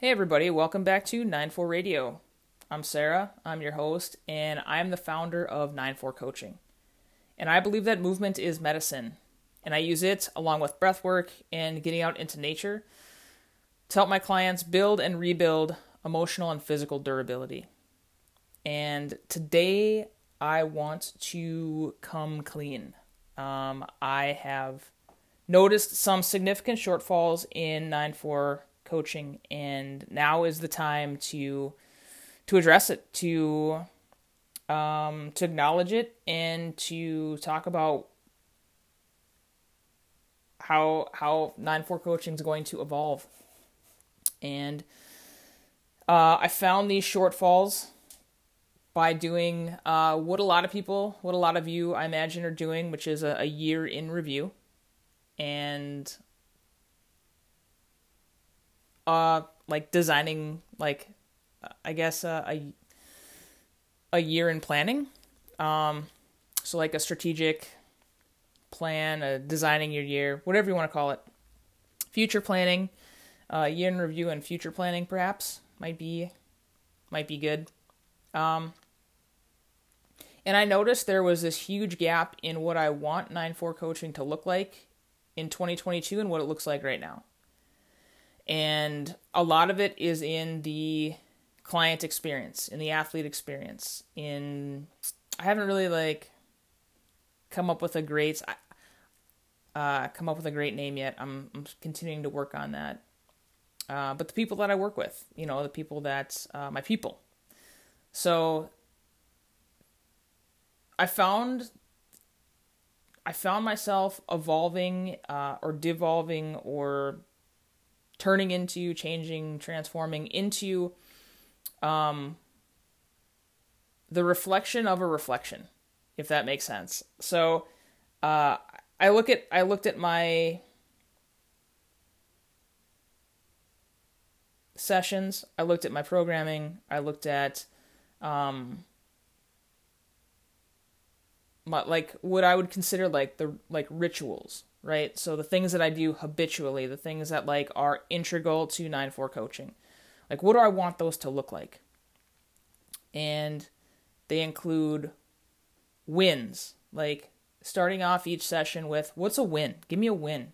Hey, everybody, welcome back to 94 Radio. I'm Sarah, I'm your host, and I'm the founder of 94 Coaching. And I believe that movement is medicine, and I use it along with breath work and getting out into nature to help my clients build and rebuild emotional and physical durability. And today I want to come clean. Um, I have noticed some significant shortfalls in 9 4 coaching, and now is the time to to address it, to um, to acknowledge it, and to talk about how how nine four coaching is going to evolve. And uh, I found these shortfalls by doing uh, what a lot of people, what a lot of you, I imagine, are doing, which is a, a year in review, and uh, like designing like I guess uh, a a year in planning. Um, so like a strategic plan, a designing your year, whatever you want to call it. Future planning, uh, year in review, and future planning perhaps might be might be good. Um, and I noticed there was this huge gap in what I want 9 4 coaching to look like in 2022 and what it looks like right now and a lot of it is in the client experience in the athlete experience. In i haven't really like come up with a great uh, come up with a great name yet. I'm, I'm continuing to work on that. Uh, but the people that i work with you know the people that uh, my people. So i found i found myself evolving uh, or devolving or turning into, changing, transforming into um, the reflection of a reflection, if that makes sense. So uh, I look at I looked at my sessions. I looked at my programming. I looked at um, my, like what I would consider like the like rituals right? So the things that I do habitually, the things that like are integral to 9-4 coaching. Like what do I want those to look like? And they include wins, like starting off each session with what's a win? Give me a win.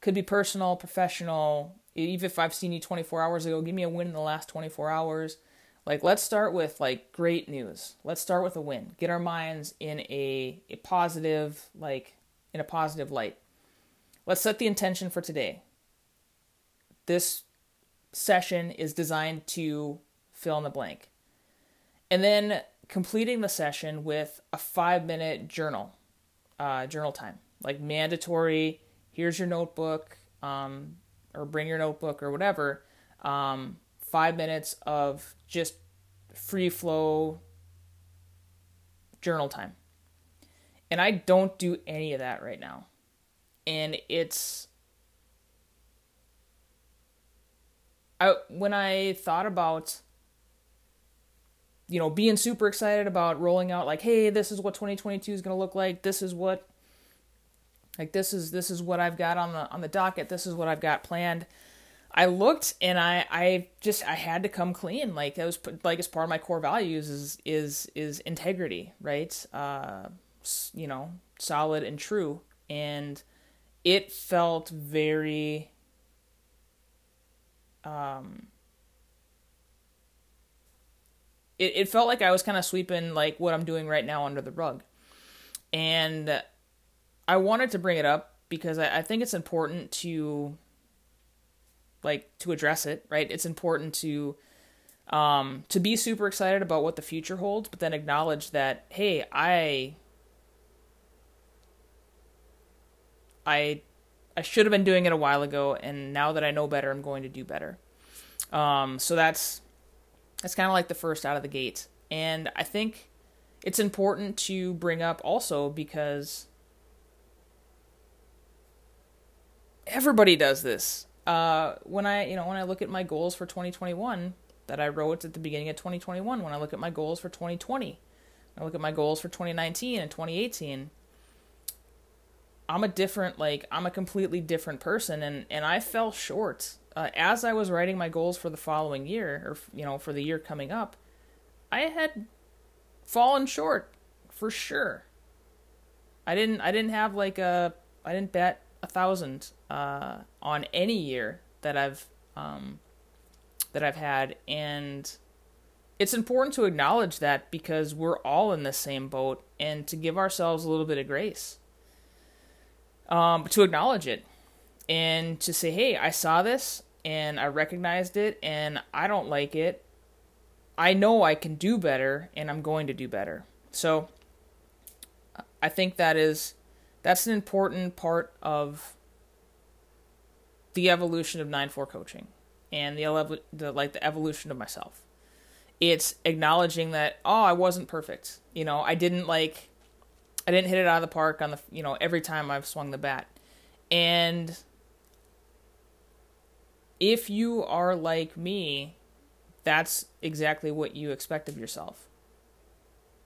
Could be personal, professional, even if I've seen you 24 hours ago, give me a win in the last 24 hours. Like let's start with like great news. Let's start with a win. Get our minds in a a positive like in a positive light. Let's set the intention for today. This session is designed to fill in the blank. And then completing the session with a five minute journal, uh, journal time. Like mandatory, here's your notebook, um, or bring your notebook or whatever. Um, five minutes of just free flow journal time. And I don't do any of that right now. And it's I when I thought about you know, being super excited about rolling out like, hey, this is what 2022 is going to look like. This is what like this is this is what I've got on the on the docket. This is what I've got planned. I looked and I I just I had to come clean. Like that was like as part of my core values is is is integrity, right? Uh you know, solid and true. And it felt very um it, it felt like I was kind of sweeping like what I'm doing right now under the rug. And I wanted to bring it up because I, I think it's important to like to address it, right? It's important to um to be super excited about what the future holds, but then acknowledge that, hey, I I I should have been doing it a while ago, and now that I know better, I'm going to do better. Um, so that's that's kind of like the first out of the gate, and I think it's important to bring up also because everybody does this. Uh, when I you know when I look at my goals for 2021 that I wrote at the beginning of 2021, when I look at my goals for 2020, I look at my goals for 2019 and 2018 I'm a different like I'm a completely different person and and I fell short uh, as I was writing my goals for the following year, or you know, for the year coming up, I had fallen short for sure. I didn't. I didn't have like a. I didn't bet a thousand uh, on any year that I've um, that I've had, and it's important to acknowledge that because we're all in the same boat, and to give ourselves a little bit of grace. Um, to acknowledge it, and to say, "Hey, I saw this, and I recognized it, and I don't like it. I know I can do better, and I'm going to do better." So, I think that is that's an important part of the evolution of 9-4 coaching and the, the like the evolution of myself. It's acknowledging that oh i wasn't perfect. You know i didn't like i didn't hit it out of the park on the you know every time i've swung the bat. And if you are like me that's exactly what you expect of yourself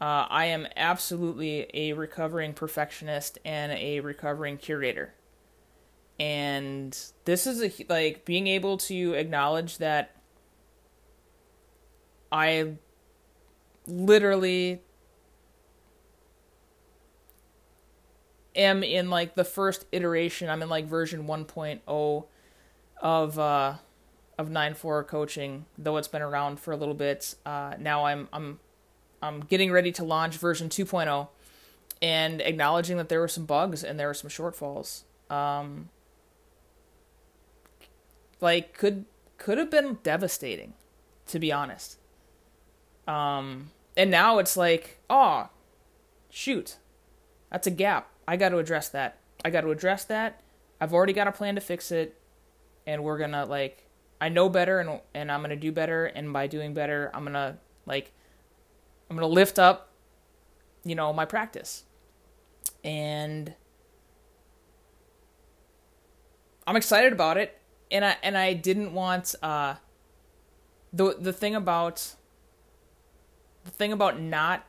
uh, I am absolutely a recovering perfectionist and a recovering curator. And this is a, like being able to acknowledge that I literally am in like the first iteration. I'm in like version 1.0 of uh of 9/4 coaching, though it's been around for a little bit. Uh now I'm I'm um, getting ready to launch version 2.0 and acknowledging that there were some bugs and there were some shortfalls. Um, like could could have been devastating, to be honest. Um, and now it's like, oh, shoot, that's a gap. I got to address that. I got to address that. I've already got a plan to fix it, and we're gonna like, I know better, and and I'm gonna do better, and by doing better, I'm gonna like I'm going to lift up, you know, my practice. And I'm excited about it. And I and I didn't want uh the the thing about the thing about not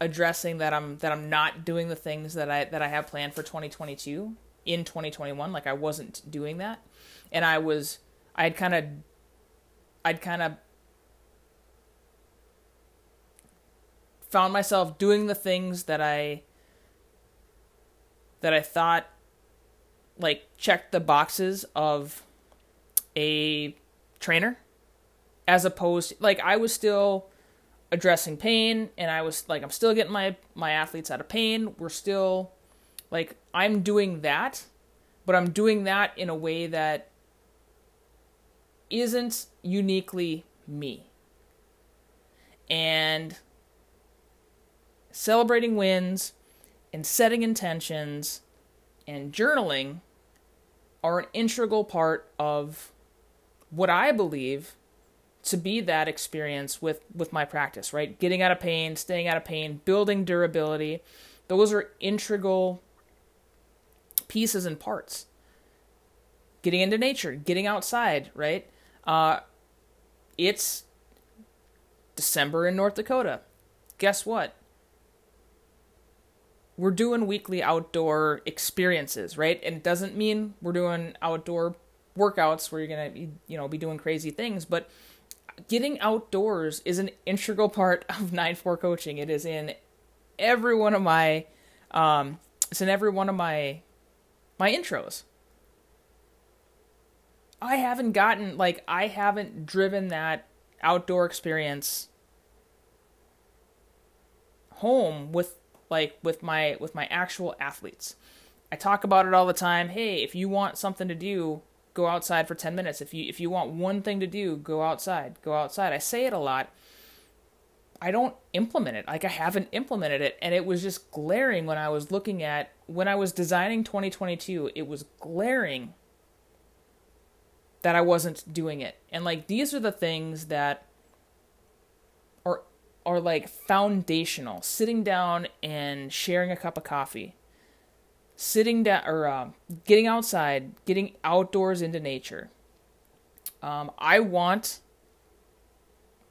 addressing that I'm that I'm not doing the things that I that I have planned for 2022 in 2021 like I wasn't doing that and I was I had kind of I'd kind of found myself doing the things that I that I thought like checked the boxes of a trainer as opposed like I was still addressing pain and I was like I'm still getting my my athletes out of pain. We're still like I'm doing that, but I'm doing that in a way that isn't uniquely me. And celebrating wins and setting intentions and journaling are an integral part of what I believe to be that experience with with my practice, right? Getting out of pain, staying out of pain, building durability. Those are integral pieces and parts. Getting into nature, getting outside, right? Uh, it's December in North Dakota. Guess what? We're doing weekly outdoor experiences, right? And it doesn't mean we're doing outdoor workouts where you're gonna be, you know be doing crazy things, but getting outdoors is an integral part of 9-4 coaching. It is in every one of my um, it's in every one of my my intros. I haven't gotten like I haven't driven that outdoor experience home with like with my with my actual athletes. I talk about it all the time. Hey, if you want something to do, go outside for 10 minutes. If you if you want one thing to do, go outside. Go outside. I say it a lot. I don't implement it. Like I haven't implemented it and it was just glaring when I was looking at when I was designing 2022, it was glaring that I wasn't doing it. And like these are the things that are like foundational. Sitting down and sharing a cup of coffee, sitting down or uh, getting outside, getting outdoors into nature. Um, I want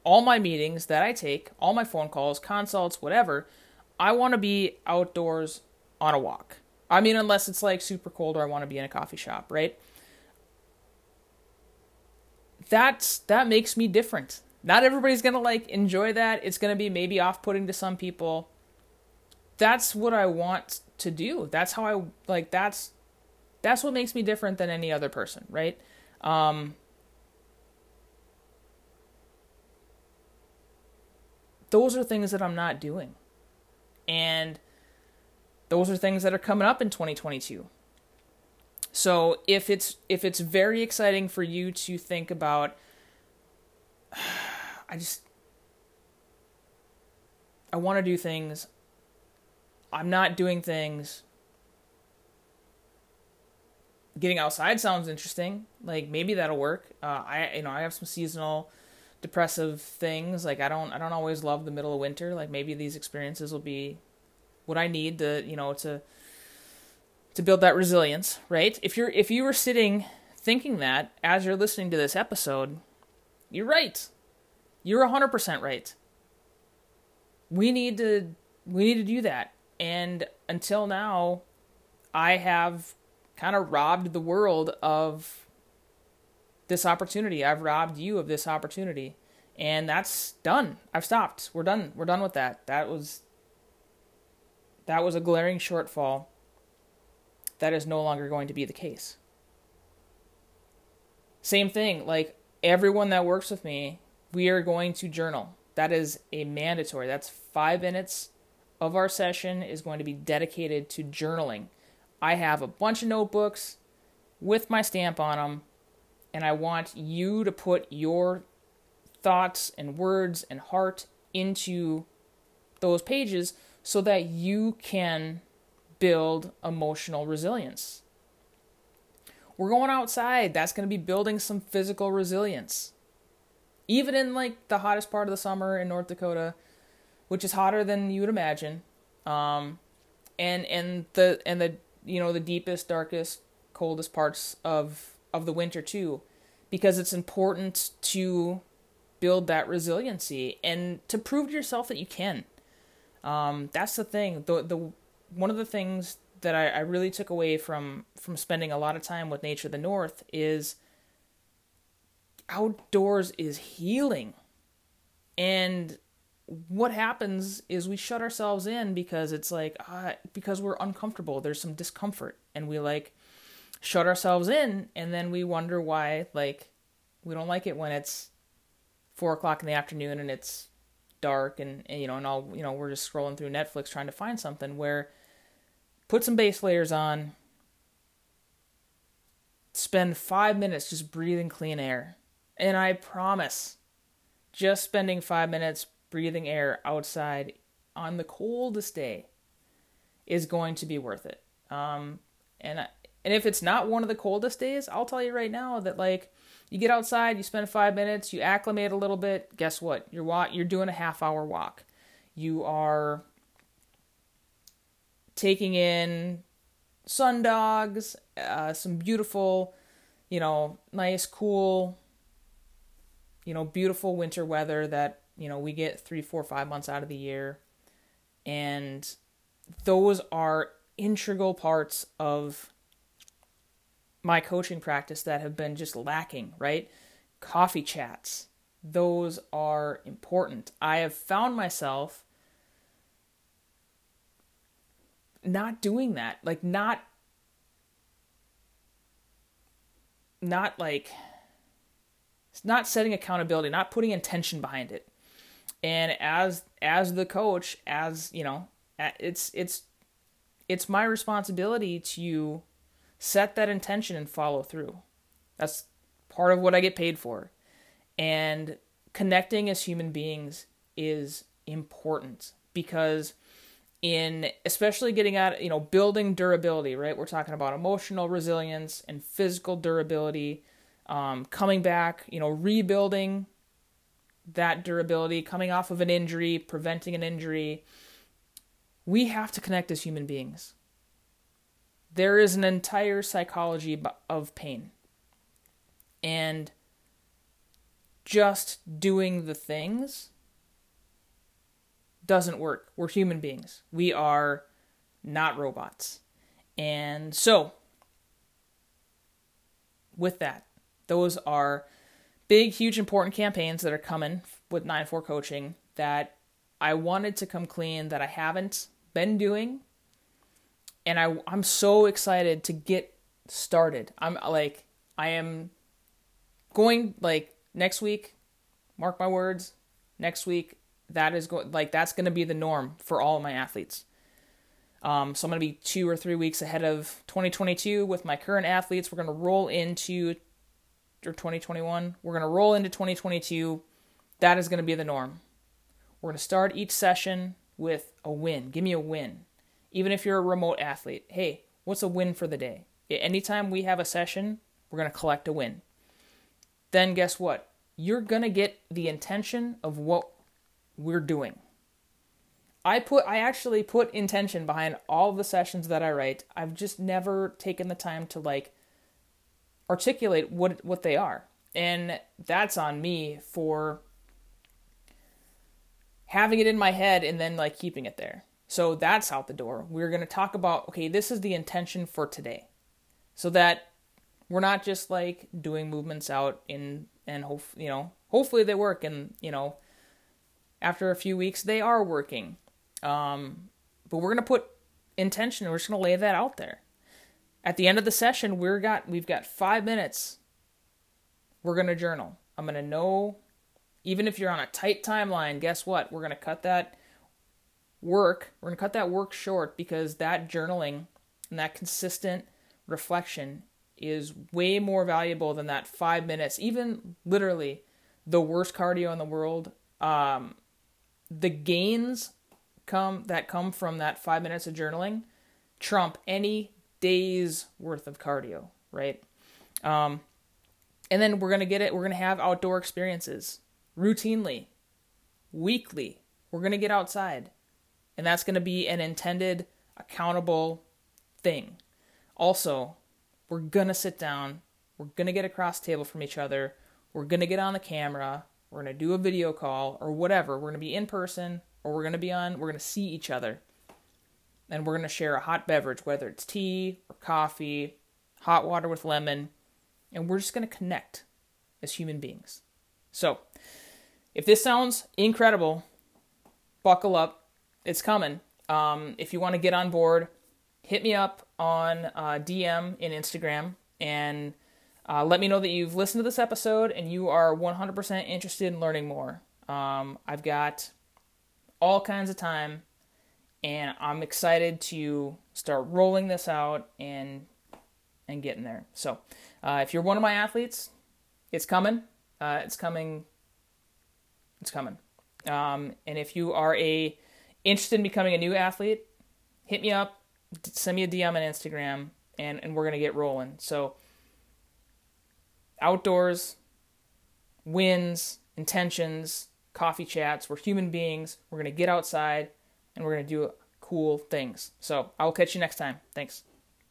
all my meetings that I take, all my phone calls, consults, whatever. I want to be outdoors on a walk. I mean, unless it's like super cold or I want to be in a coffee shop, right? that's that makes me different. Not everybody's to like enjoy that. It's to be maybe off-putting to some people. That's what I want to do. That's how I like that's that's what makes me different than any other person, right? Um those are things that I'm not doing. And those are things that are coming up in 2022. So if it's if it's very exciting for you to think about I just I want to do things. I'm not doing things. Getting outside sounds interesting. Like maybe that'll work. Uh, I you know I have some seasonal depressive things. Like I don't I don't always love the middle of winter. Like maybe these experiences will be what I need to you know to to build that resilience, right? If you're if you were sitting thinking that as you're listening to this episode, you're right. You're 100% right. We need to we need to do that. And until now, I have kind of robbed the world of this opportunity. I've robbed you of this opportunity. And that's done. I've stopped. We're done. We're done with that. That was that was a glaring shortfall. That is no longer going to be the case. Same thing, like everyone that works with me, we are going to journal. That is a mandatory. That's 5 minutes of our session is going to be dedicated to journaling. I have a bunch of notebooks with my stamp on them and I want you to put your thoughts and words and heart into those pages so that you can build emotional resilience. We're going outside. That's going to be building some physical resilience. Even in like the hottest part of the summer in North Dakota, which is hotter than you would imagine. Um, and and the and the you know the deepest, darkest, coldest parts of of the winter too, because it's important to build that resiliency and to prove to yourself that you can. Um, that's the thing. The the one of the things that I, I really took away from from spending a lot of time with nature of the north is outdoors is healing. And what happens is we shut ourselves in because it's like uh, because we're uncomfortable there's some discomfort and we like shut ourselves in and then we wonder why like we don't like it when it's four o'clock in the afternoon and it's dark and, and you know and all you know we're just scrolling through netflix trying to find something where put some base layers on spend five minutes just breathing clean air and i promise just spending five minutes breathing air outside on the coldest day is going to be worth it. Um, and and if it's not one of the coldest days, I'll tell you right now that like you get outside, you spend five minutes, you acclimate a little bit. Guess what? You're walk, you're doing a half hour walk. You are taking in sun dogs, uh, some beautiful, you know, nice, cool, you know, beautiful winter weather that you know, we get three, four, five months out of the year. And those are integral parts of my coaching practice that have been just lacking, right? Coffee chats. Those are important. I have found myself not doing that. Like, not, not like, not setting accountability, not putting intention behind it. And as as the coach as you know it's it's it's my responsibility to set that intention and follow through. That's part of what i get paid for. And connecting as human beings is important because in especially getting at you know building durability right? We're talking about emotional resilience and physical durability um, coming back you know rebuilding that durability, coming off of an injury, preventing an injury. We have to connect as human beings. There is an entire psychology of pain. And just doing the things doesn't work. We're human beings. We are not robots. And so, with that, those are big, huge, important campaigns that are coming with 9 4 coaching that I wanted to come clean that I haven't been doing. And I, I'm so excited to get started. I'm like, I am going like next week, mark my words, next week, that is going like that's going to be the norm for all my athletes. Um, so I'm going to be two or three weeks ahead of 2022 with my current athletes. We're going to roll into or 2021. We're going to roll into 2022. That is going to be the norm. We're going to start each session with a win. Give me a win. Even if you're a remote athlete, hey, what's a win for the day? Anytime we have a session, we're going to collect a win. Then guess what? You're going to get the intention of what we're doing. I put I actually put intention behind all the sessions that I write. I've just never taken the time to like articulate what what they are. And that's on me for having it in my head and then like keeping it there. So that's out the door. We're going to talk about okay, this is the intention for today. So that we're not just like doing movements out in and hope you know, hopefully they work and, you know, after a few weeks they are working. Um, but we're gonna put intention. We're just gonna lay that out there. At the end of the session, we're got we've got five minutes. We're gonna journal. I'm gonna know, even if you're on a tight timeline. Guess what? We're gonna cut that work. We're gonna cut that work short because that journaling and that consistent reflection is way more valuable than that five minutes. Even literally, the worst cardio in the world. Um, the gains come that come from that five minutes of journaling trump any day's worth of cardio, right? Um, and then we're gonna get it. We're gonna have outdoor experiences routinely, weekly. We're gonna get outside, and that's gonna be an intended, accountable thing. Also, we're gonna sit down. We're gonna get across table from each other. We're gonna get on the camera we're going to do a video call or whatever. We're going to be in person or we're going to be on, we're going to see each other. And we're going to share a hot beverage, whether it's tea or coffee, hot water with lemon. And we're just going to connect as human beings. So, if this sounds incredible, buckle up. It's coming. Um, if you want to get on board, hit me up on uh, DM in Instagram and uh, let me know that you've listened to this episode and you are 100% interested in learning more. Um, I've got all kinds of time, and I'm excited to start rolling this out and and getting there. So, uh, if you're one of my athletes, it's coming. Uh, it's coming. It's coming. Um, and if you are a interested in becoming a new athlete, hit me up, send me a DM on Instagram, and and we're gonna get rolling. So outdoors, wins, intentions, coffee chats. We're human beings. We're to get outside and we're going to do cool things. So I will catch you next time. Thanks.